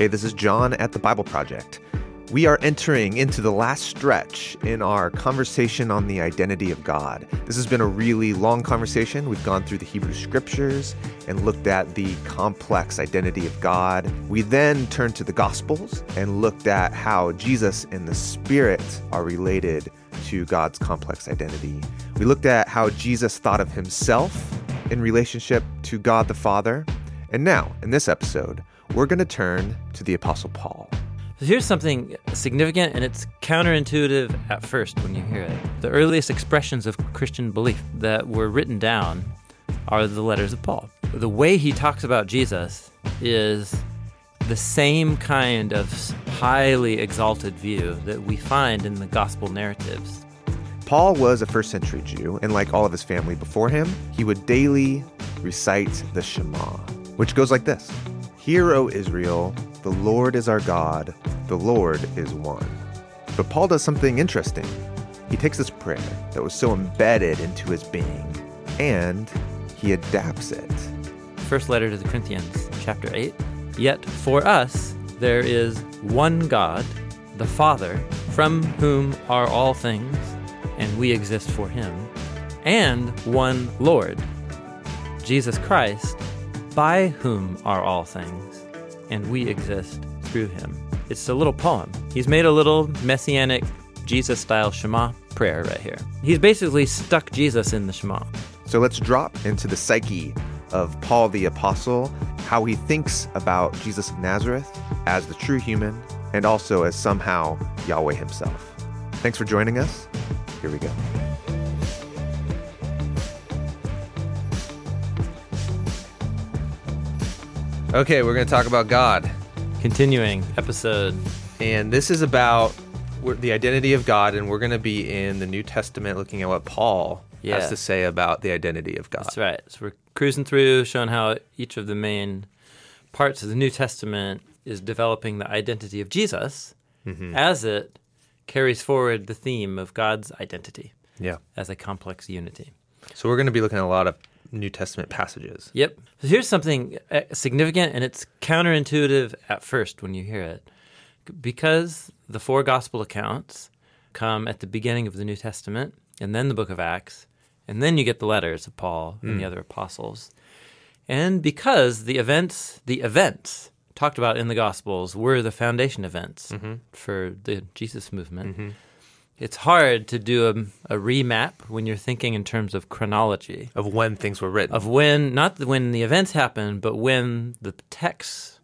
Hey, this is Jon at the Bible Project. We are entering into the last stretch in our conversation on the identity of God. This has been a really long conversation. We've gone through the Hebrew scriptures and looked at the complex identity of God. We then turned to the Gospels and looked at how Jesus and the Spirit are related to God's complex identity. We looked at how Jesus thought of himself in relationship to God the Father. And now, in this episode, we're going to turn to the Apostle Paul. So here's something significant, and it's counterintuitive at first when you hear it. The earliest expressions of Christian belief that were written down are the letters of Paul. The way he talks about Jesus is the same kind of highly exalted view that we find in the gospel narratives. Paul was a first century Jew, and like all of his family before him, he would daily recite the Shema, which goes like this Hear, O Israel, the Lord is our God, the Lord is one. But Paul does something interesting. He takes this prayer that was so embedded into his being and he adapts it. First letter to the Corinthians, chapter 8. Yet for us there is one God, the Father, from whom are all things, and we exist for him, and one Lord, Jesus Christ, by whom are all things, and we exist through him. It's a little poem. He's made a little messianic Jesus style Shema prayer right here. He's basically stuck Jesus in the Shema. So let's drop into the psyche of Paul the Apostle, how he thinks about Jesus of Nazareth as the true human and also as somehow Yahweh himself. Thanks for joining us. Here we go. Okay, we're going to talk about God. Continuing episode. And this is about the identity of God, and we're going to be in the New Testament looking at what Paul Yeah. has to say about the identity of God. That's right. So we're cruising through, showing how each of the main parts of the New Testament is developing the identity of Jesus mm-hmm. as it carries forward the theme of God's identity Yeah. as a complex unity. So we're going to be looking at a lot of New Testament passages. Yep. So here's something uh, significant, and it's counterintuitive at first when you hear it. Because the four gospel accounts come at the beginning of the New Testament, and then the book of Acts, and then you get the letters of Paul and the hmm. other apostles. And because the events, the events talked about in the gospels were the foundation events mm-hmm. for the Jesus movement, mm-hmm. It's hard to do a, a remap when you're thinking in terms of chronology Of when things were written. of when not when the events happened, but when the texts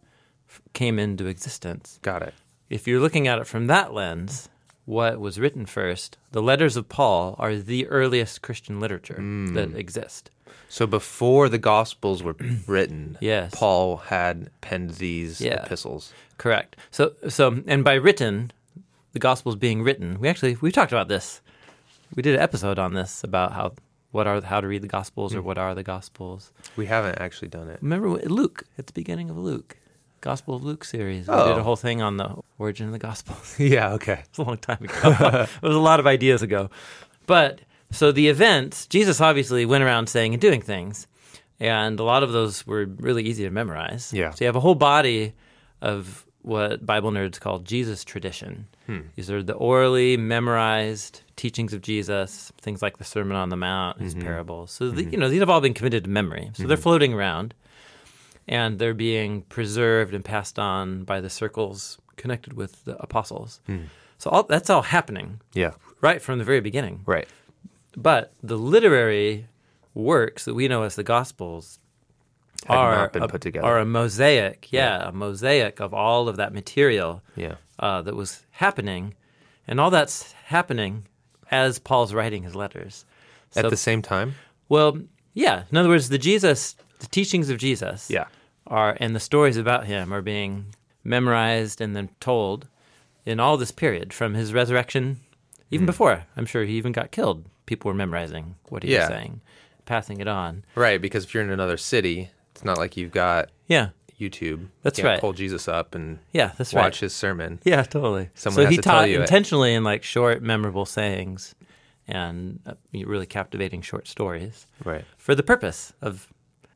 came into existence. Got it. If you're looking at it from that lens, what was written first, the letters of Paul are the earliest Christian literature mm. that exist. So before the Gospels were written, Yes. Paul had penned these Yeah. epistles. Correct. So so and by written, the gospels being written. We actually we talked about this. We did an episode on this about how what are how to read the gospels or hmm. what are the gospels. We haven't actually done it. Remember Luke at the beginning of Luke, Gospel of Luke series. Oh. We Oh. did a oh. whole thing on the origin of the Gospels. yeah, okay. It's a long time ago. it was a lot of ideas ago. But so the events, Jesus obviously went around saying and doing things, and a lot of those were really easy to memorize. Yeah. So you have a whole body of what Bible nerds call Jesus tradition. Hmm. These are the orally memorized teachings of Jesus, things like the Sermon on the Mount, his mm-hmm. parables. So the, mm-hmm. you know these have all been committed to memory. So they're mm-hmm. floating around, and they're being preserved and passed on by the circles connected with the apostles. Hmm. So all, that's all happening Yeah. right from the very beginning. Right. But the literary works that we know as the Gospels Had are not been a, put together. are a mosaic, yeah, a mosaic of all of that material Yeah. uh, that was happening, and all that's happening as Paul's writing his letters. At the same time? well, yeah. In other words, the Jesus, the teachings of Jesus, Yeah. are and the stories about him are being memorized and then told in all this period from his resurrection, even Hmm. before. I'm sure he even got killed. People were memorizing what he Yeah. was saying, passing it on. Right, because if you're in another city, it's not like you've got Yeah, YouTube. That's you right. Pull Jesus up and yeah, that's watch right. his sermon. Yeah, totally. Someone so has he to tell taught you it. intentionally in like short, memorable sayings and uh, really captivating short stories Right. for the purpose of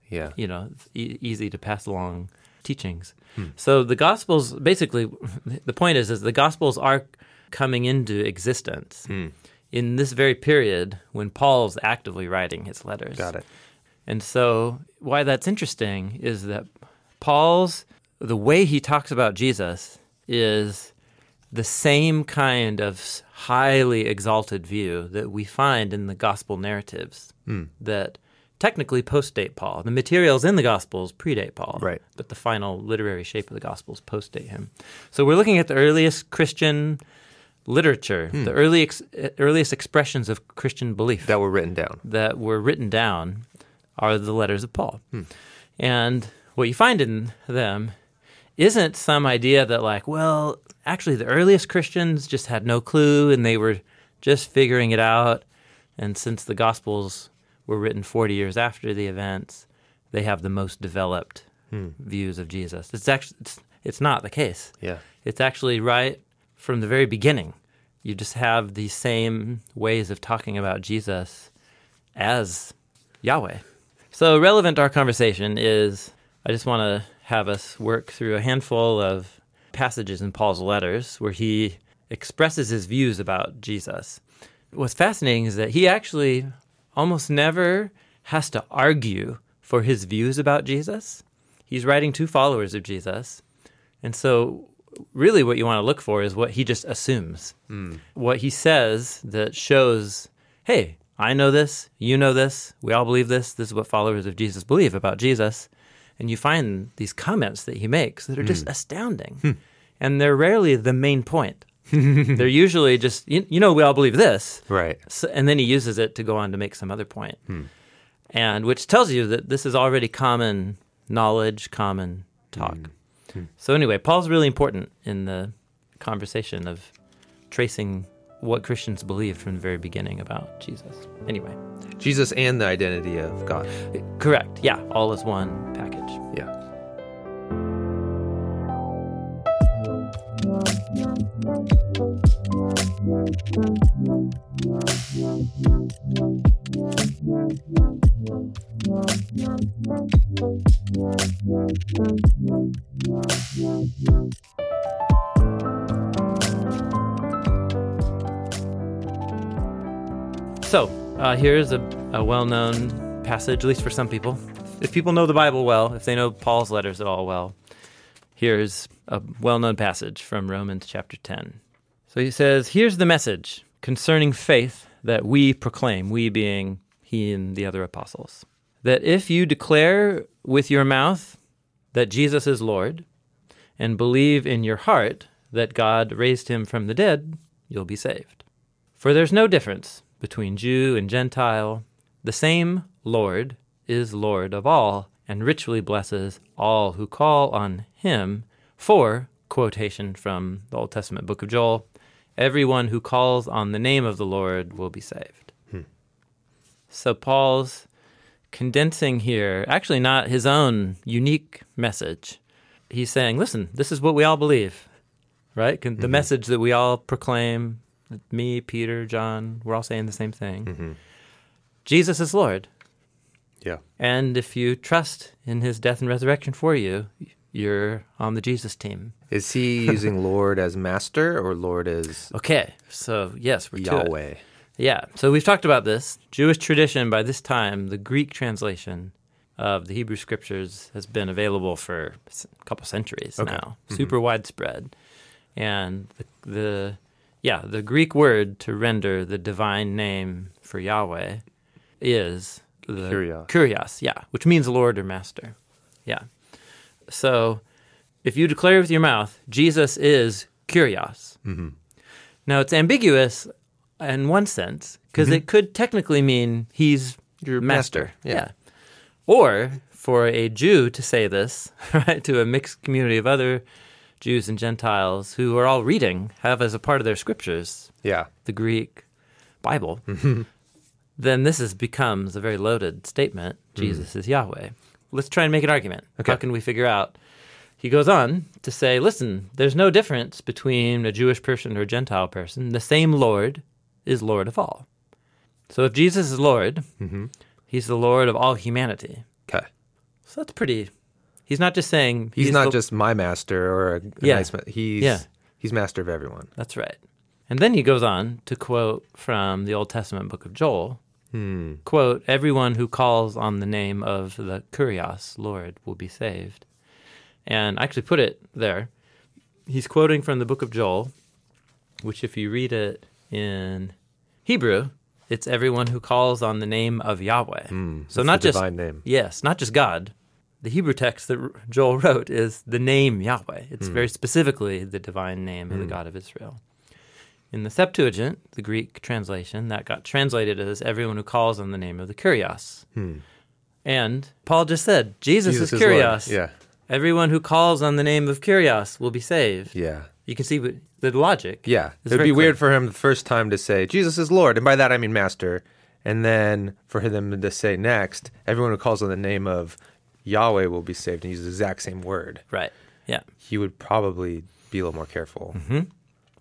Yeah. you know e- easy to pass along teachings. So the Gospels, basically, the point is, is the Gospels are coming into existence in this very period when Paul's actively writing his letters. Got it. And so, why that's interesting is that Paul's, the way he talks about Jesus is the same kind of highly exalted view that we find in the gospel narratives hmm. that technically postdate Paul. The materials in the gospels predate Paul. Right. But the final literary shape of the gospels postdate him. So, we're looking at the earliest Christian literature, hmm. the early ex- eh, earliest expressions of Christian belief That were written down. that were written down are the letters of Paul. Hmm. And what you find in them isn't some idea that, like, well, actually, the earliest Christians just had no clue and they were just figuring it out. And since the Gospels were written 40 years after the events, they have the most developed hmm. views of Jesus. It's actually it's, it's not the case. Yeah. It's actually right from the very beginning. You just have these same ways of talking about Jesus as Yahweh. So, relevant to our conversation is I just want to have us work through a handful of passages in Paul's letters where he expresses his views about Jesus. What's fascinating is that he actually almost never has to argue for his views about Jesus. He's writing to followers of Jesus. And so, really, what you want to look for is what he just assumes. Hmm. What he says that shows, hey, I know this, you know this, we all believe this, this is what followers of Jesus believe about Jesus. And you find these comments that he makes that are just hmm. astounding. Hmm. And they're rarely the main point. they're usually just, you, you know, we all believe this. Right. So, and then he uses it to go on to make some other point. Hmm. And which tells you that this is already common knowledge, common talk. So, anyway, Paul's really important in the conversation of tracing what Christians believed from the very beginning about Jesus. Anyway, Jesus and the identity of God. correct. Yeah, all is one package. Yeah. Uh, here's a, a well known passage, at least for some people. If people know the Bible well, if they know Paul's letters at all well, here's a well known passage from Romans chapter 10. So he says, Here's the message concerning faith that we proclaim, we being he and the other apostles, that if you declare with your mouth that Jesus is Lord and believe in your heart that God raised him from the dead, you'll be saved. For there's no difference between Jew and Gentile. The same Lord is Lord of all, and richly blesses all who call on him. For, quotation from the Old Testament book of Joel, everyone who calls on the name of the Lord will be saved. Hmm. So Paul's condensing here, actually not his own unique message. He's saying, listen, this is what we all believe, right? The mm-hmm. message that we all proclaim, me, Peter, John, we're all saying the same thing. Mm-hmm. Jesus is Lord. Yeah. And if you trust in his death and resurrection for you, you're on the Jesus team. Is he using Lord as master or Lord as Okay, so yes, we're. Yahweh? Yeah. So we've talked about this. Jewish tradition by this time, the Greek translation of the Hebrew scriptures has been available for a couple centuries now, mm-hmm. super widespread. And the, the yeah, the Greek word to render the divine name for Yahweh is the Kurios. Kurios, yeah, which means Lord or Master. Yeah. So if you declare with your mouth, Jesus is Kurios. Mm-hmm. Now it's ambiguous in one sense because mm-hmm. it could technically mean he's your master. master, yeah. Or for a Jew to say this, right, to a mixed community of other Jews and Gentiles who are all reading, have as a part of their scriptures Yeah. the Greek Bible, mm-hmm. then this is, becomes a very loaded statement. Mm. Jesus is Yahweh. Let's try and make an argument. Okay. How can we figure out? He goes on to say, listen, there's no difference between a Jewish person or a Gentile person. The same Lord is Lord of all. So if Jesus is Lord, mm-hmm. he's the Lord of all humanity. Okay. So that's pretty. He's not just saying He's, not the- just my master or a, Yeah. nice. Ma- he's Yeah. he's master of everyone. That's right. And then he goes on to quote from the Old Testament book of Joel. Hmm. Quote, everyone who calls on the name of the Kurios, Lord, will be saved. And I actually put it there. He's quoting from the book of Joel, which if you read it in Hebrew, it's everyone who calls on the name of Yahweh. so Hmm. That's not the just divine name. Yes, not just God. The Hebrew text that Joel wrote is the name Yahweh. It's hmm. very specifically the divine name of the hmm. God of Israel. In the Septuagint, the Greek translation, that got translated as everyone who calls on the name of the Kurios. Hmm. And Paul just said, Jesus, Jesus is is Lord. Yeah, Everyone who calls on the name of Kurios will be saved. yeah, You can see the logic. yeah. It'd very be weird for him the first time to say Jesus is Lord, and by that I mean master, and then for them to say next, everyone who calls on the name of Yahweh will be saved, and use the exact same word. Right. Yeah. He would probably be a little more careful. Mm-hmm.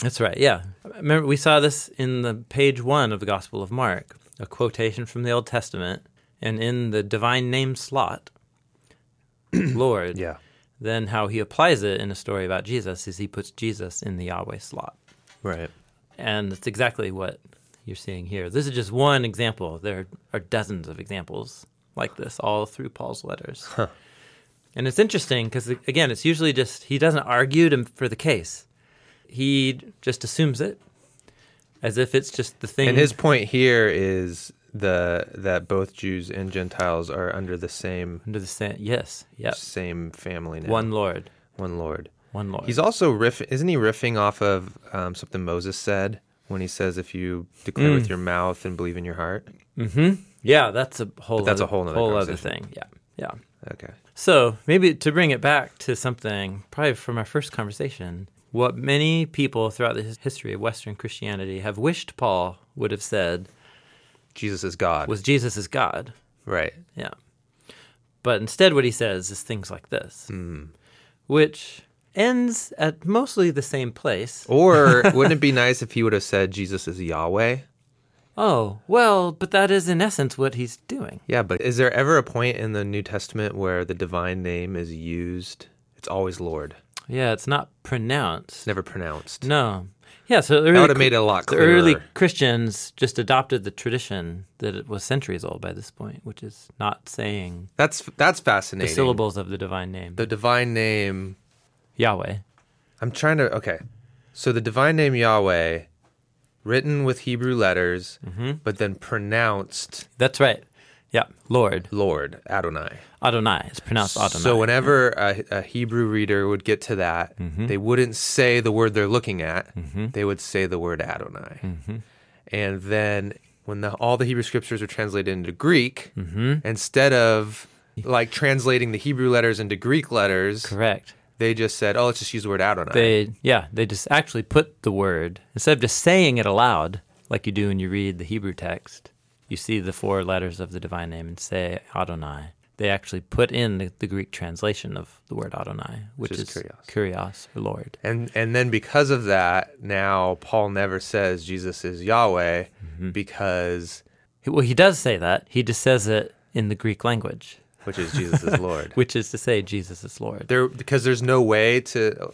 That's right. Yeah. Remember, we saw this in the page one of the Gospel of Mark, a quotation from the Old Testament, and in the divine name slot, Lord. Yeah, Then how he applies it in a story about Jesus is he puts Jesus in the Yahweh slot. right. And that's exactly what you're seeing here. This is just one example. There are dozens of examples like this all through Paul's letters. And it's interesting because, again, it's usually just he doesn't argue to, for the case, he just assumes it as if it's just the thing. And his point here is the that both Jews and Gentiles are under the same under the same. Yes. Yep. same family now. One Lord. one Lord. One Lord. He's also riff. Isn't he riffing off of um, something Moses said when he says, "If you declare Mm. with your mouth and believe in your heart." mm-hmm. Yeah, that's a whole. But that's a whole whole other thing. Yeah. Yeah. Okay. So maybe to bring it back to something probably from our first conversation, what many people throughout the history of Western Christianity have wished Paul would have said Jesus is God. was Jesus is God. right. Yeah. But instead, what he says is things like this, Hmm. which ends at mostly the same place. Or wouldn't it be nice if he would have said Jesus is Yahweh? Oh, well, but that is in essence what he's doing. Yeah, but is there ever a point in the New Testament where the divine name is used? It's always Lord. Yeah, it's not pronounced. Never pronounced. No. Yeah, so the That early, would have made it a lot clearer. the early Christians just adopted the tradition that it was centuries old by this point, which is not saying That's that's fascinating. the syllables of the divine name. The divine name. Yahweh. I'm trying to. Okay, so the divine name Yahweh, written with Hebrew letters, Mm-hmm. but then pronounced That's right. Yeah, Lord. Lord Adonai. Adonai. It's pronounced Adonai. So whenever a, a Hebrew reader would get to that, Mm-hmm. they wouldn't say the word they're looking at. They would say the word Adonai. Mm-hmm. And then when the, all the Hebrew scriptures are translated into Greek, Mm-hmm. instead of like translating the Hebrew letters into Greek letters, Correct. They just said, "Oh, let's just use the word Adonai." They yeah, they just actually put the word instead of just saying it aloud like you do when you read the Hebrew text. You see the four letters of the divine name and say Adonai. They actually put in the, the Greek translation of the word Adonai, which, Which is, is kurios. kurios or Lord. And and then because of that, now Paul never says Jesus is Yahweh Mm-hmm. because Well, he does say that. He just says it in the Greek language, which is Jesus is Lord. which is to say Jesus is Lord. There because there's no way to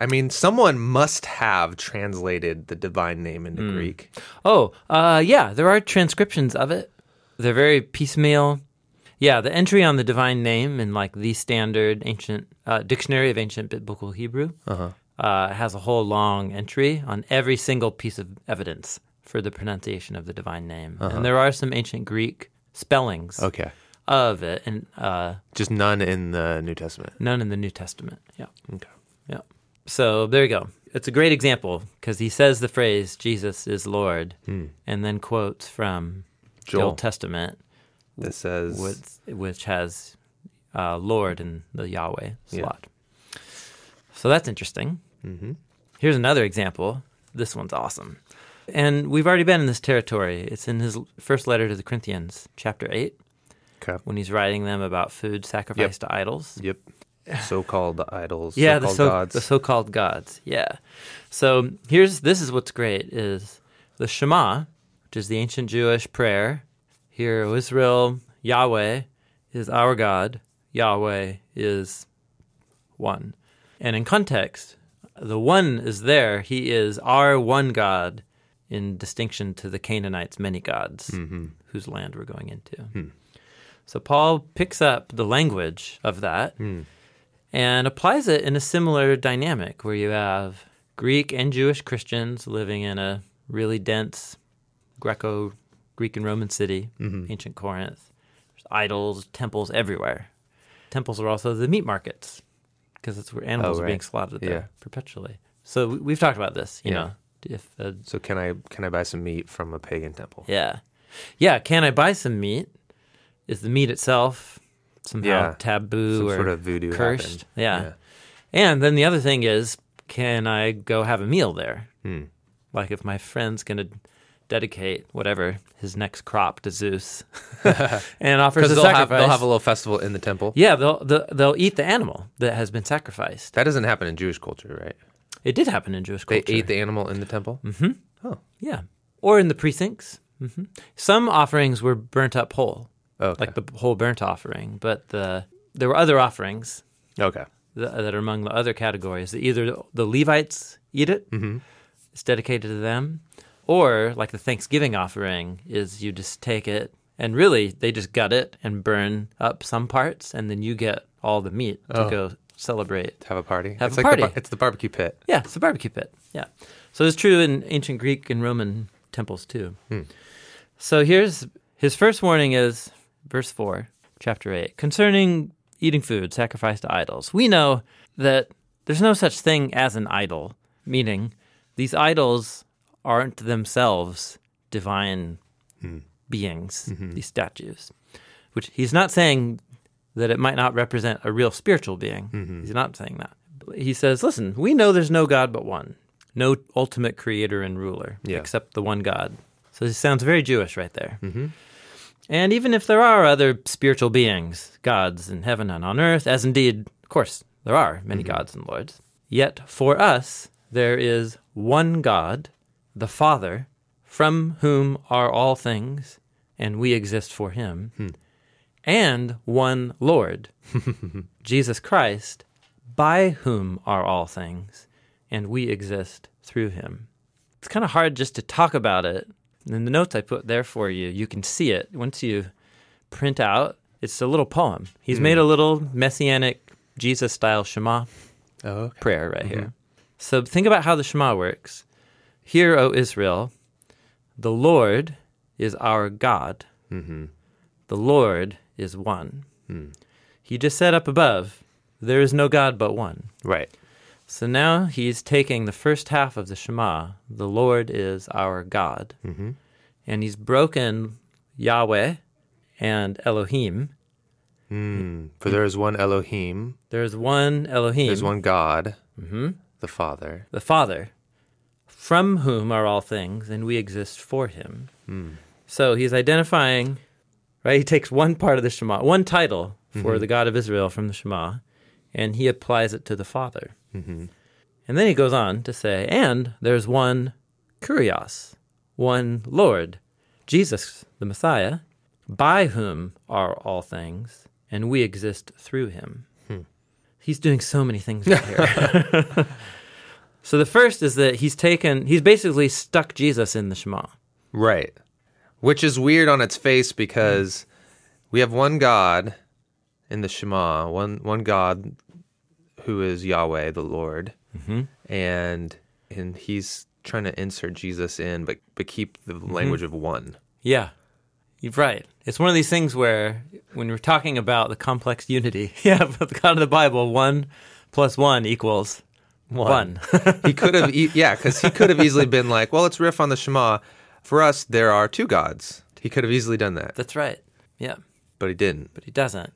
I mean, someone must have translated the divine name into Hmm. Greek. Oh, uh, yeah, there are transcriptions of it. They're very piecemeal. Yeah, the entry on the divine name in like the standard ancient uh, dictionary of ancient biblical Hebrew Uh-huh. uh, has a whole long entry on every single piece of evidence for the pronunciation of the divine name, and there are some ancient Greek spellings Okay. Of it, and uh, Just none in the New Testament. none in the New Testament. Yeah. Okay. Yeah. So there you go. It's a great example because he says the phrase "Jesus is Lord" and then quotes from the Old Testament, That says with, which has uh, Lord in the Yahweh Yeah. slot. So that's interesting. Mhm. Here's another example. This one's awesome. And we've already been in this territory. It's in his first letter to the Corinthians, chapter 8, Okay. when he's writing them about food sacrificed to idols. Yep. So-called idols. yeah, the, so-called so, gods. the so-called gods. Yeah. So here's this is what's great is the Shema, which is the ancient Jewish prayer. Here, O Israel, Yahweh is our God. Yahweh is one. And in context, the one is there. He is our one God in distinction to the Canaanites' many gods mm-hmm. whose land we're going into. Hmm. So Paul picks up the language of that and applies it in a similar dynamic where you have Greek and Jewish Christians living in a really dense Greco Greek and Roman city, ancient Corinth. There's idols, temples everywhere. Temples are also the meat markets because that's where animals Oh, are being right. slaughtered there Yeah. perpetually. So we- we've talked about this, you Yeah. know. If uh, So can I can I buy some meat from a pagan temple? yeah, yeah, can I buy some meat? Is the meat itself somehow Yeah. taboo Some or sort of voodoo cursed? Yeah. Yeah. And then the other thing is, can I go have a meal there? Hmm. Like if my friend's going to dedicate whatever his next crop to Zeus and offers a they'll have sacrifice. they'll have a little festival in the temple. yeah, they'll, they'll they'll eat the animal that has been sacrificed. That doesn't happen in Jewish culture, right? It did happen in Jewish culture. They ate the animal in the temple. Mhm. Oh, yeah, or in the precincts. hmm Some offerings were burnt up whole, okay. like the whole burnt offering, but the there were other offerings okay. that, that are among the other categories. That either the Levites eat it, Mm-hmm. it's dedicated to them, or like the Thanksgiving offering is you just take it and really they just gut it and burn up some parts, and then you get all the meat to Oh. go celebrate. Have a party. Have it's a like The party. bar- it's the barbecue pit. Yeah, it's the barbecue pit. Yeah. So it's true in ancient Greek and Roman temples too. Hmm. So here's his first warning is verse 4, chapter 8. Concerning eating food sacrificed to idols. We know that there's no such thing as an idol, meaning these idols aren't themselves divine hmm. beings, mm-hmm. these statues. Which he's not saying that it might not represent a real spiritual being. Mm-hmm. He's not saying that. He says, listen, we know there's no God but one, no ultimate creator and ruler Yeah. except the one God. So this sounds very Jewish right there. Mm-hmm. And even if there are other spiritual beings, gods in heaven and on earth, as indeed, of course, there are many mm-hmm. gods and lords, yet for us there is one God, the Father, from whom are all things, and we exist for him, hmm. and one Lord, Jesus Christ, by whom are all things, and we exist through him. It's kind of hard just to talk about it. And in the notes I put there for you, you can see it. Once you print out, it's a little poem. He's made hmm. a little messianic Jesus style Shema Oh, okay. prayer right mm-hmm. here. So think about how the Shema works. Hear, O Israel, the Lord is our God. Mm-hmm. The Lord is one. Hmm. He just said up above, there is no God but one. Right. So now he's taking the first half of the Shema, the Lord is our God, mm-hmm. and he's broken Yahweh and Elohim. Mm. For there is one Elohim. There's one Elohim, There's one God. Mm-hmm. The Father. the Father, from whom are all things, and we exist for him. Mm. So he's identifying, right? He takes one part of the Shema, one title for mm-hmm. the God of Israel from the Shema, and he applies it to the Father. Mm-hmm. And then he goes on to say, and there's one Kurios, one Lord, Jesus, the Messiah, by whom are all things, and we exist through him. Hmm. He's doing so many things right here. so the first is that he's taken, he's basically stuck Jesus in the Shema. Right. Which is weird on its face because we have one God in the Shema, one one God who is Yahweh, the Lord, mm-hmm. and and he's trying to insert Jesus in, but but keep the mm-hmm. language of one. Yeah, you're right. It's one of these things where when we're talking about the complex unity, yeah, but the God of the Bible, one plus one equals one. he could have, e- yeah, because he could have easily been like, well, let's riff on the Shema. For us, there are two gods. He could have easily done that, That's right. Yeah, but he didn't. but he doesn't.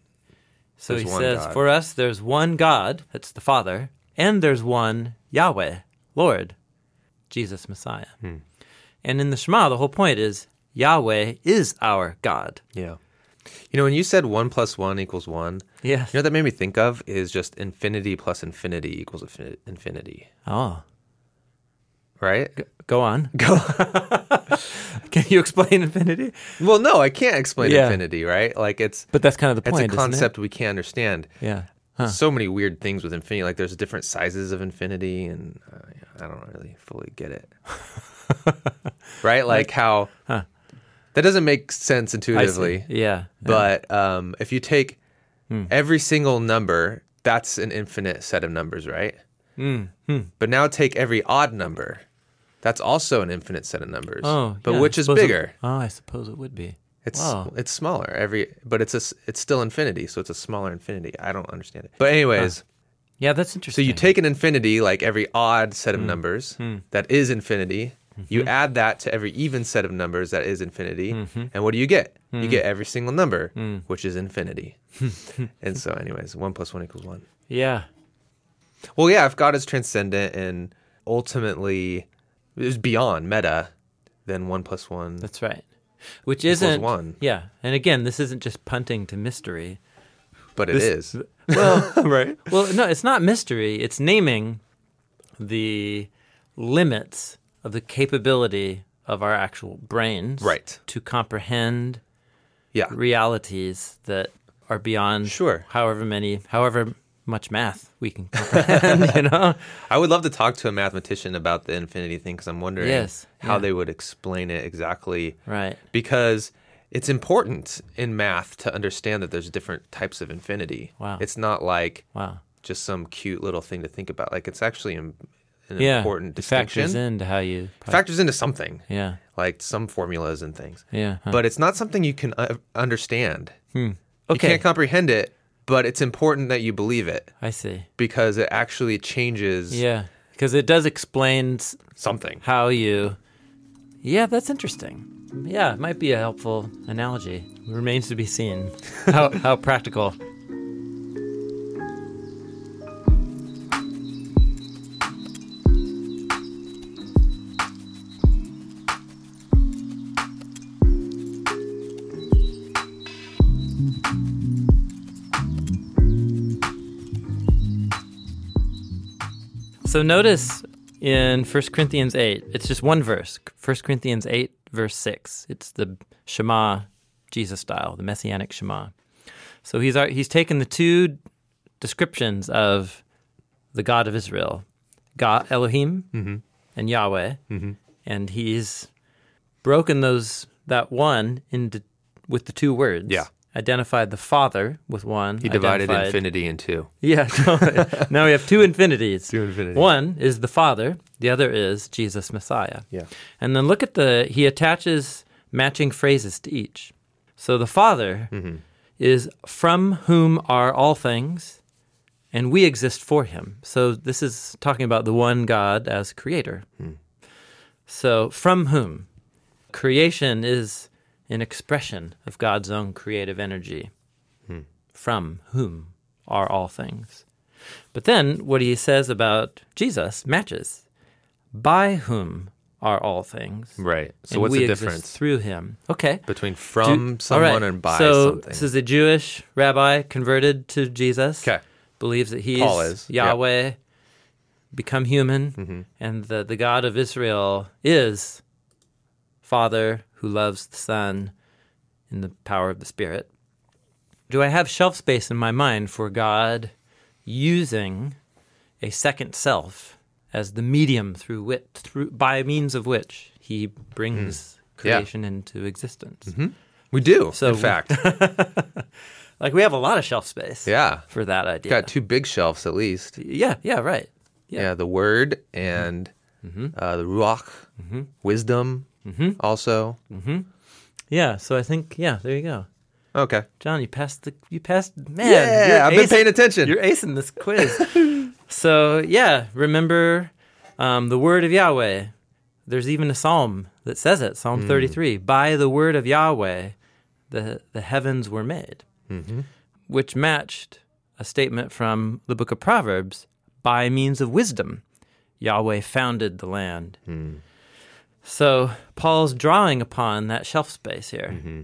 So There's he says, God. for us, there's one God, that's the Father, and there's one Yahweh, Lord, Jesus Messiah. Hmm. And in the Shema, the whole point is Yahweh is our God. Yeah. You know, when you said one plus one equals one, Yes. You know what that made me think of is just infinity plus infinity equals infin- infinity, Oh, right? go on. Go. Can you explain infinity? Well, no, I can't explain Yeah. infinity, right? Like it's But that's kind of the point. it's a concept we can't understand. Yeah. Huh. So many weird things with infinity. Like there's different sizes of infinity, and uh, I don't really fully get it. right? Like how Huh. that doesn't make sense intuitively. Yeah. But um, if you take Hmm. every single number, that's an infinite set of numbers, right? Mm. Hmm. But now take every odd number. That's also an infinite set of numbers. Oh, but yeah, which is suppose it- bigger? oh, I suppose it would be. It's Wow. it's smaller every, but it's a it's still infinity, so it's a smaller infinity. I don't understand it. But anyways, Yeah, that's interesting. so you take an infinity, like every odd set of Hmm. numbers that is infinity. Mm-hmm. You add that to every even set of numbers that is infinity, Mm-hmm. and what do you get? Hmm. You get every single number, Mm. which is infinity. and so, anyways, one plus one equals one. Yeah. Well, yeah, if God is transcendent and ultimately is beyond meta, then one plus one. That's right. Which isn't one. Yeah, and again, this isn't just punting to mystery. but it this- is Well, right. well, no, it's not mystery. It's naming the limits of the capability of our actual brains, Right. to comprehend Yeah. realities that are beyond Sure. however many, however much math we can comprehend. you know, I would love to talk to a mathematician about the infinity thing because I'm wondering Yes, how yeah. they would explain it exactly. right? Because it's important in math to understand that there's different types of infinity. Wow. It's not like Wow. just some cute little thing to think about. Like it's actually an, yeah, important it factors distinction. into how you. Factors into something yeah, like some formulas and things. yeah. huh. But it's not something you can uh, understand. You okay, can't comprehend it, but it's important that you believe it I see. because it actually changes Yeah, because it does explain s- something. how you. Yeah, that's interesting. Yeah, it might be a helpful analogy. Remains to be seen how how practical. So notice in 1 Corinthians 8, it's just one verse. 1 Corinthians 8, verse 6. It's the Shema, Jesus style, the Messianic Shema. So he's, uh, he's taken the two descriptions of the God of Israel, God, Elohim mm-hmm. and Yahweh, mm-hmm. and he's broken those that one into with the two words. Yeah. Identified the Father with one. He divided infinity in two. yeah. totally. now we have two infinities. Two infinities. One is the Father, the other is Jesus Messiah. Yeah. And then look at the, he attaches matching phrases to each. So the Father Mm-hmm. is from whom are all things, and we exist for him. So this is talking about the one God as creator. Hmm. So from whom? Creation is an expression of God's own creative energy. Hmm. From whom are all things? But then what he says about Jesus matches. By whom are all things? Right. So what's the difference through him? Okay. between from all someone right. and by so something? this is a Jewish rabbi converted to Jesus. Okay. Believes that he's Paul is, yep. Yahweh, become human, Mm-hmm. and the, the God of Israel is Father who loves the Son in the power of the Spirit. Do I have shelf space in my mind for God using a second self as the medium through which, through by means of which he brings. Yeah. creation into existence? we do, So in we- fact. Like we have a lot of shelf space yeah. for that idea. Got two big shelves at least. Yeah, yeah, right. Yeah, Yeah. the word and Mm-hmm. uh, the ruach, wisdom Mm-hmm. also. Mm-hmm. Yeah, so I think yeah, there you go. Okay. Jon, you passed the you passed man. Yeah, I've been paying attention. You're acing this quiz. so yeah, remember um, the word of Yahweh. There's even a psalm that says it, Psalm hmm. 33. By the word of Yahweh, the the heavens were made, mm-hmm. which matched a statement from the book of Proverbs. By means of wisdom, Yahweh founded the land. Hmm. So Paul's drawing upon that shelf space here mm-hmm.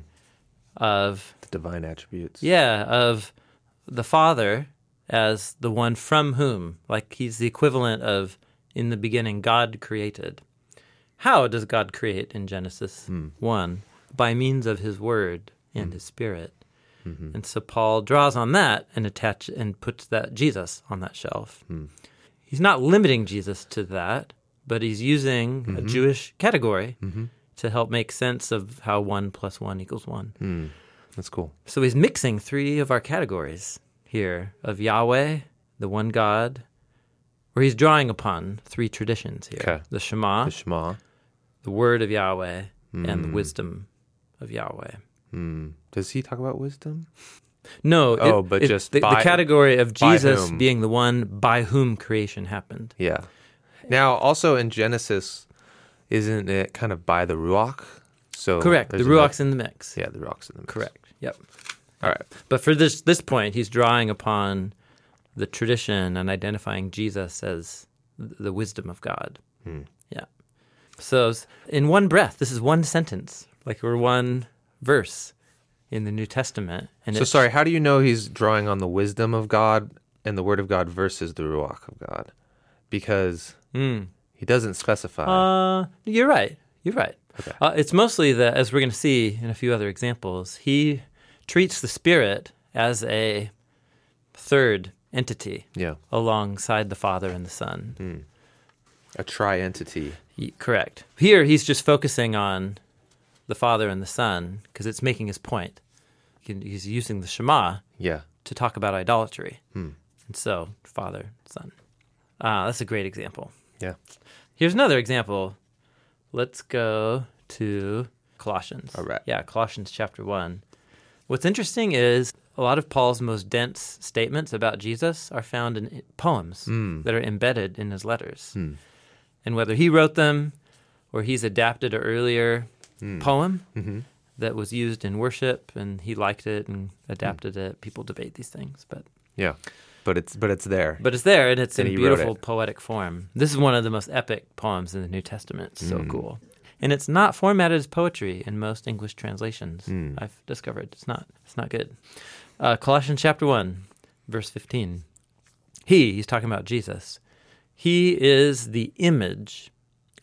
of The divine attributes. yeah, of the Father as the one from whom, like he's the equivalent of in the beginning, God created. how does God create in Genesis hmm. 1? By means of his word and hmm. his spirit. Mm-hmm. And so Paul draws on that and attach and puts that Jesus on that shelf. Hmm. He's not limiting Jesus to that, but he's using a mm-hmm. Jewish category mm-hmm. to help make sense of how one plus one equals one. Hmm. That's cool. So he's mixing three of our categories here of Yahweh, the one God, where he's drawing upon three traditions here Okay. the Shema, The Shema. the word of Yahweh, and the hmm. wisdom of Yahweh. Hmm. Does he talk about wisdom? No, it- Oh, but it- just the, the category of Jesus being the one by whom creation happened. Yeah. Now, also in Genesis, isn't it kind of by the Ruach? So Correct. The Ruach's in the mix. yeah, the Ruach's in the mix. Correct. Yep. All right. But for this this point, he's drawing upon the tradition and identifying Jesus as the wisdom of God. Hmm. Yeah. So in one breath, this is one sentence, like we're one verse in the New Testament. And So sorry, how do you know he's drawing on the wisdom of God and the word of God versus the Ruach of God? Because Mm. he doesn't specify. Uh, you're right. You're right. Okay. Uh, it's mostly that, as we're going to see in a few other examples, he treats the Spirit as a third entity yeah. alongside the Father and the Son. A tri-entity. Ye- Correct. Here, he's just focusing on the Father and the Son because it's making his point. He can- He's using the Shema Yeah. to talk about idolatry. Hmm. And so, Father, Son. Ah, that's a great example. Yeah. Here's another example. Let's go to Colossians. All right. Yeah, Colossians chapter 1. What's interesting is a lot of Paul's most dense statements about Jesus are found in poems Hmm. that are embedded in his letters. And whether he wrote them or he's adapted an earlier Hmm. poem Mm-hmm. that was used in worship and he liked it and adapted it, people debate these things. But Yeah. But it's but it's there. but it's there and it's And in beautiful poetic form. This is one of the most epic poems in the New Testament. It's Mm. so cool. And it's not formatted as poetry in most English translations. Mm. I've discovered it's not. It's not good. Uh, Colossians chapter one, verse fifteen. He, he's talking about Jesus. He is the image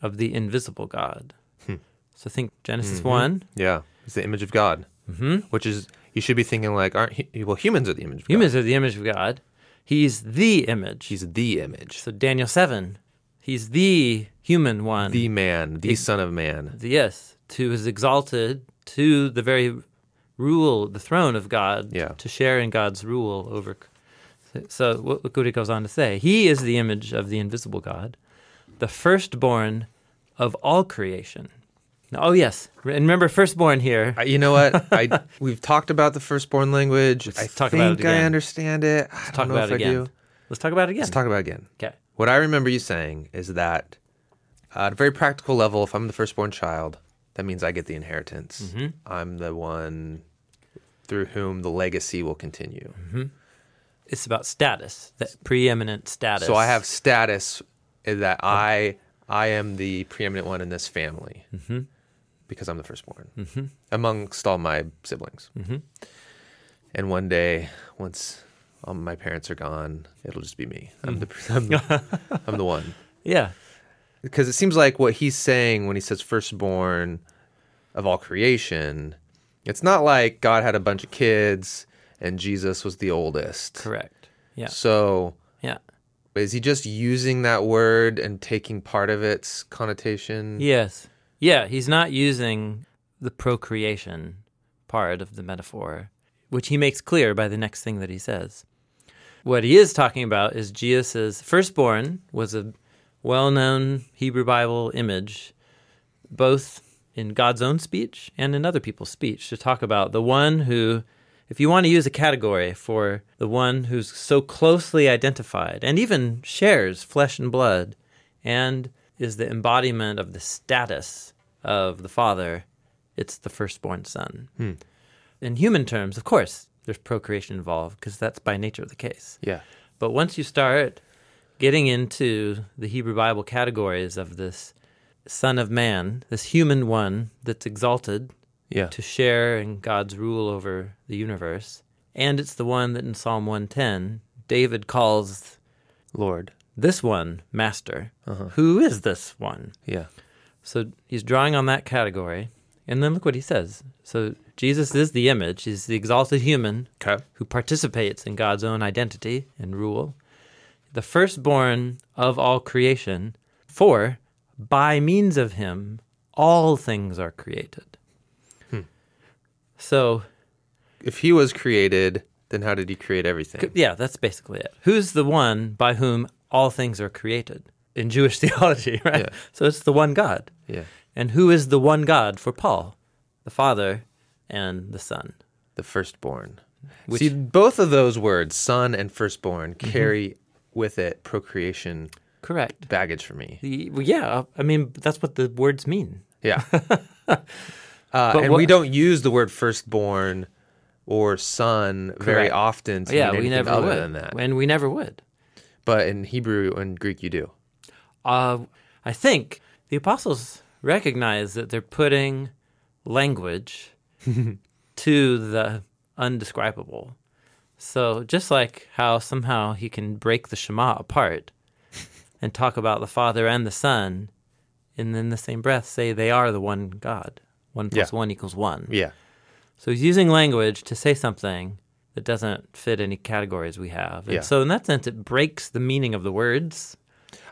of the invisible God. Hmm. So think Genesis Mm-hmm. one. yeah. It's the image of God. hmm Which is you should be thinking like aren't well humans are the image of Humans God. are the image of God. He's the image. He's the image. So Daniel seven. He's the human one. The man, the Ex- son of man. The- yes, to is exalted to the very rule, the throne of God, Yeah. to share in God's rule over. So look what he goes on to say. He is the image of the invisible God, the firstborn of all creation. Oh yes, and remember firstborn here. I, you know what? I we've talked about the firstborn language. Let's I talk think about it I understand it. I don't talk know about if it I again. do. Let's talk about it again. Let's talk about it again. okay. What I remember you saying is that uh, at a very practical level, if I'm the firstborn child, that means I get the inheritance. Mm-hmm. I'm the one through whom the legacy will continue. It's about status, that preeminent status. So I have status that I I am the preeminent one in this family Mm-hmm. Because I'm the firstborn amongst all my siblings. Mm-hmm. And one day, once all my parents are gone, it'll just be me. I'm the I'm the, I'm the one. Yeah. because it seems like what he's saying when he says firstborn of all creation, it's not like God had a bunch of kids and Jesus was the oldest. Correct. Yeah. So Yeah. is he just using that word and taking part of its connotation? Yes. Yeah, he's not using the procreation part of the metaphor, which he makes clear by the next thing that he says. What he is talking about is Jesus' firstborn was a well known Hebrew Bible image, both in God's own speech and in other people's speech, to talk about the one who, if you want to use a category for the one who's so closely identified and even shares flesh and blood and is the embodiment of the status of the Father, it's the firstborn son. Hmm. In human terms, of course, there's procreation involved because that's by nature the case. Yeah. But once you start getting into the Hebrew Bible categories of this Son of Man, this human one that's exalted Yeah. to share in God's rule over the universe, and it's the one that in Psalm 110, David calls Lord. This one Master. Uh-huh. Who is this one? Yeah. So he's drawing on that category. And then look what he says. So Jesus is the image, he's the exalted human Okay. who participates in God's own identity and rule, the firstborn of all creation, for by means of him all things are created. Hmm. So, If he was created, then how did he create everything? yeah, that's basically it. Who's the one by whom all things are created? In Jewish theology, right? Yeah. So it's the one God. Yeah. And who is the one God for Paul? The Father and the Son. The firstborn. Which- See, both of those words, son and firstborn, carry with it procreation Correct. baggage for me. Yeah, I mean, that's what the words mean. Yeah. uh, and what- we don't use the word firstborn or son very often to yeah, mean we never other would. than that. And we never would. But in Hebrew and Greek, you do. Uh, I think the apostles recognize that they're putting language to the undescribable. So just like how somehow he can break the Shema apart and talk about the Father and the Son, and in the same breath say they are the one God. One plus Yeah. one equals one. Yeah. So he's using language to say something that doesn't fit any categories we have. And Yeah. so in that sense, it breaks the meaning of the words.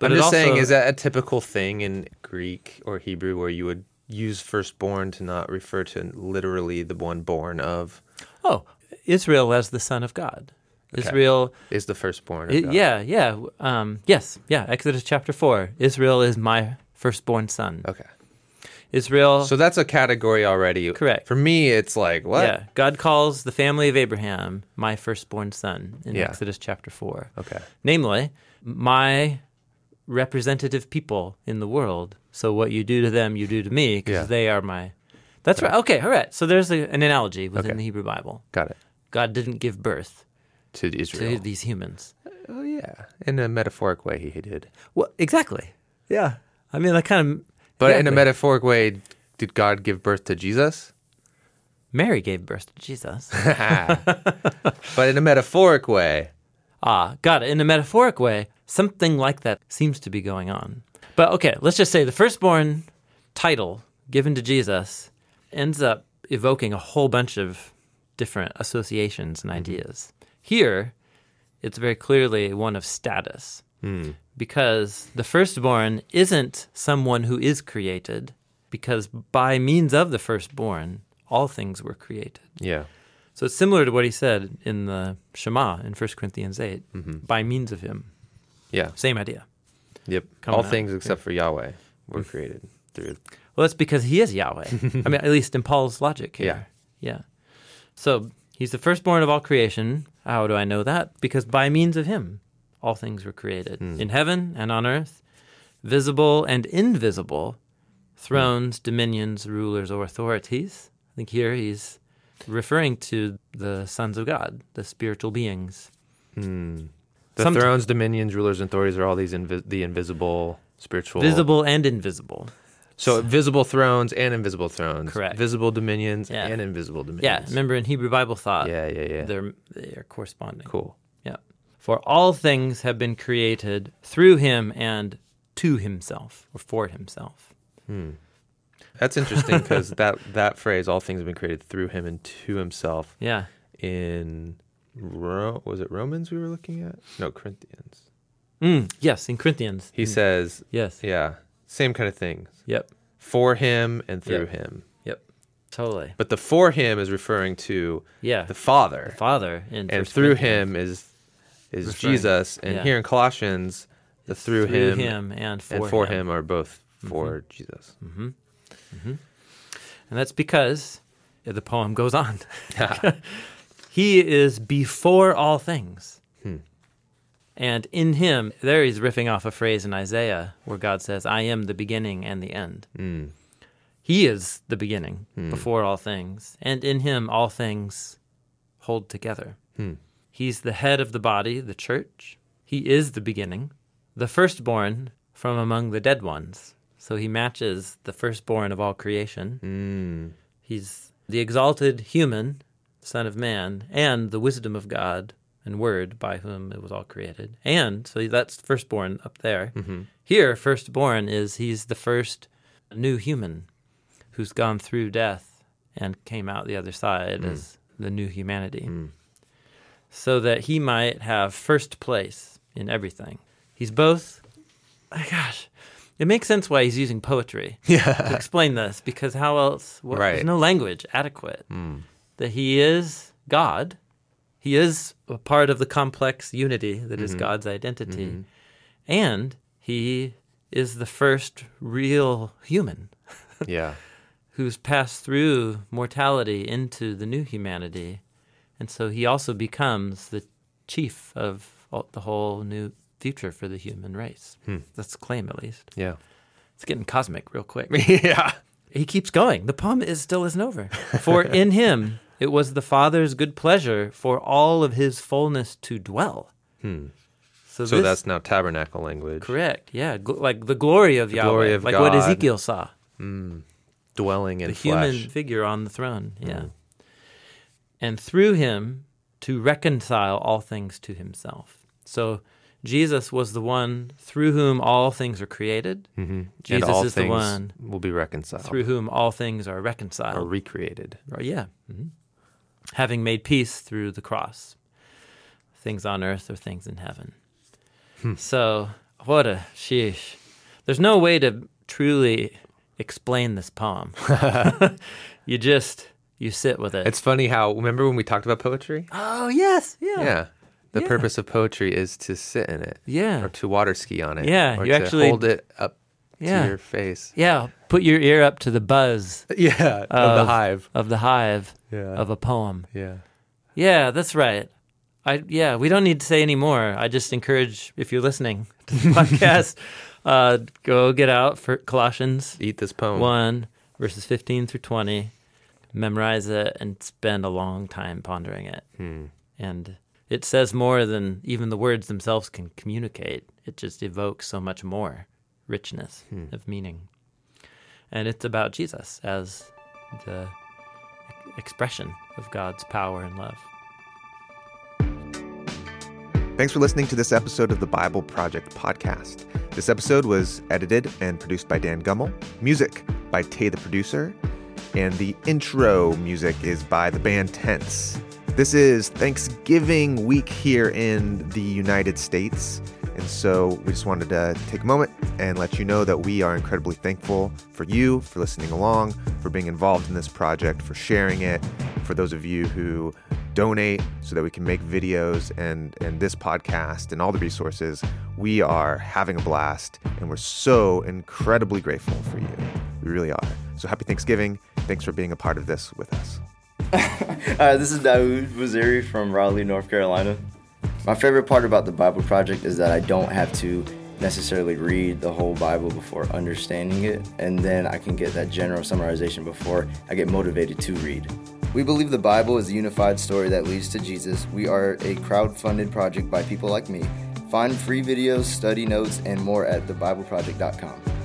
But I'm it just saying, is that a typical thing in Greek or Hebrew where you would use firstborn to not refer to literally the one born of Oh, Israel as the son of God. Israel, is the firstborn of i- God? yeah, yeah, um, yes, yeah. Exodus chapter four. Israel is my firstborn son. Okay. Israel, So that's a category already. Correct. For me, it's like, what? yeah. God calls the family of Abraham my firstborn son in Yeah. Exodus chapter four. Okay. Namely, my representative people in the world. So what you do to them, you do to me, because Yeah. they are my. That's right. Okay, all right. So there's a, an analogy within Okay. the Hebrew Bible. Got it. God didn't give birth To Israel to these humans. oh, yeah. In a metaphoric way, he did. Well, exactly. Yeah. I mean, that kind of. But in a exactly. metaphoric way, did God give birth to Jesus? Mary gave birth to Jesus. but in a metaphoric way, ah, got it. In a metaphoric way, something like that seems to be going on. But okay, let's just say the firstborn title given to Jesus ends up evoking a whole bunch of different associations and ideas. Here, it's very clearly one of status. Because the firstborn isn't someone who is created, because by means of the firstborn, all things were created. yeah. So it's similar to what he said in the Shema in 1 Corinthians 8, mm-hmm. by means of him. Yeah. Same idea. Yep. Coming All out, things except for Yahweh were created through. Well, that's because he is Yahweh. I mean, at least in Paul's logic here. Yeah. So he's the firstborn of all creation. How do I know that? Because by means of him, all things were created hmm. in heaven and on earth, visible and invisible, thrones, dominions, rulers, or authorities. I think here he's referring to the sons of God, the spiritual beings. Hmm. The Somet- thrones, dominions, rulers, and authorities are all these invi- the invisible spiritual. Visible and invisible. So visible thrones and invisible thrones. Correct. Visible dominions Yeah. and invisible dominions. Yeah, remember in Hebrew Bible thought, Yeah, yeah, yeah. they're they are corresponding. Cool. For all things have been created through him and to himself or for himself. That's interesting because that that phrase, "all things have been created through Him and to Himself," Yeah. in Ro- was it Romans we were looking at? No, Corinthians. Mm, yes, in Corinthians. He Mm, says, Yes. yeah, same kind of things Yep. for Him and through Yep. Him. Yep. Totally. But the for Him is referring to Yeah. the Father, The Father in and through Him is is Referring- Jesus. And yeah. here in Colossians, the through, through him, him and for, and for him. Mm-hmm. him. are both for Jesus. And that's because the poem goes on. he is before all things. And in him, there he's riffing off a phrase in Isaiah where God says, I am the beginning and the end. Mm. He is the beginning before all things. And in him, all things hold together. Hmm. He's the head of the body, the church. He is the beginning, the firstborn from among the dead ones. So he matches the firstborn of all creation. Mm. He's the exalted human, Son of Man, and the wisdom of God and Word by whom it was all created. And so that's firstborn up there. Mm-hmm. Here, firstborn is he's the first new human who's gone through death and came out the other side as the new humanity. So that he might have first place in everything. He's both, oh gosh, it makes sense why he's using poetry yeah. to explain this because how else? Well, Right. There's no language adequate. Hmm. That he is God. He is a part of the complex unity that is mm-hmm. God's identity. Mm-hmm. And he is the first real human Yeah. who's passed through mortality into the new humanity. And so he also becomes the chief of all, the whole new future for the human race. Hmm. That's the claim, at least. Yeah. It's getting cosmic real quick. yeah. he keeps going. The poem is still isn't over. For in him it was the Father's good pleasure for all of his fullness to dwell. Hmm. So, So this- that's now tabernacle language. correct. Yeah, gl- like the glory of Yahweh, glory of like what Ezekiel saw, hmm. Dwelling in the flesh. human figure on the throne. Yeah, and through him to reconcile all things to himself. So Jesus was the one through whom all things are created. Mhm. Jesus is the one will be reconciled through whom all things are reconciled. or recreated. Or, yeah. mhm. Having made peace through the cross, things on earth or things in heaven. So, what a sheesh. There's no way to truly explain this poem. you just, you sit with it. It's funny how remember when we talked about poetry? oh, yes. Yeah. Yeah. The Yeah. purpose of poetry is to sit in it Yeah. or to water ski on it. Yeah, Or you to actually- hold it up Yeah. to your face. Yeah. Put your ear up to the buzz Yeah. of the hive. of the hive Yeah. of a poem. yeah. Yeah, that's right. I yeah, we don't need to say any more. I just encourage if you're listening to the podcast, uh, go get out for Colossians Eat this poem. one verses fifteen through twenty, memorize it, and spend a long time pondering it. Hmm. And it says more than even the words themselves can communicate. It just evokes so much more richness of meaning. And it's about Jesus as the expression of God's power and love. Thanks for listening to this episode of the Bible Project podcast. This episode was edited and produced by Dan Gummel. Music by Tae the producer. And the intro music is by the band Tents. This is Thanksgiving week here in the United States. And so we just wanted to take a moment and let you know that we are incredibly thankful for you, for listening along, for being involved in this project, for sharing it, for those of you who donate so that we can make videos and and this podcast and all the resources we are having a blast and we're so incredibly grateful for you we really are so happy thanksgiving thanks for being a part of this with us Uh, this is Daoud Waziri from Raleigh, North Carolina. My favorite part about the Bible Project is that I don't have to necessarily read the whole Bible before understanding it, and then I can get that general summarization before I get motivated to read. We believe the Bible is a unified story that leads to Jesus. We are a crowd-funded project by people like me. Find free videos, study notes, and more at thebibleproject.com.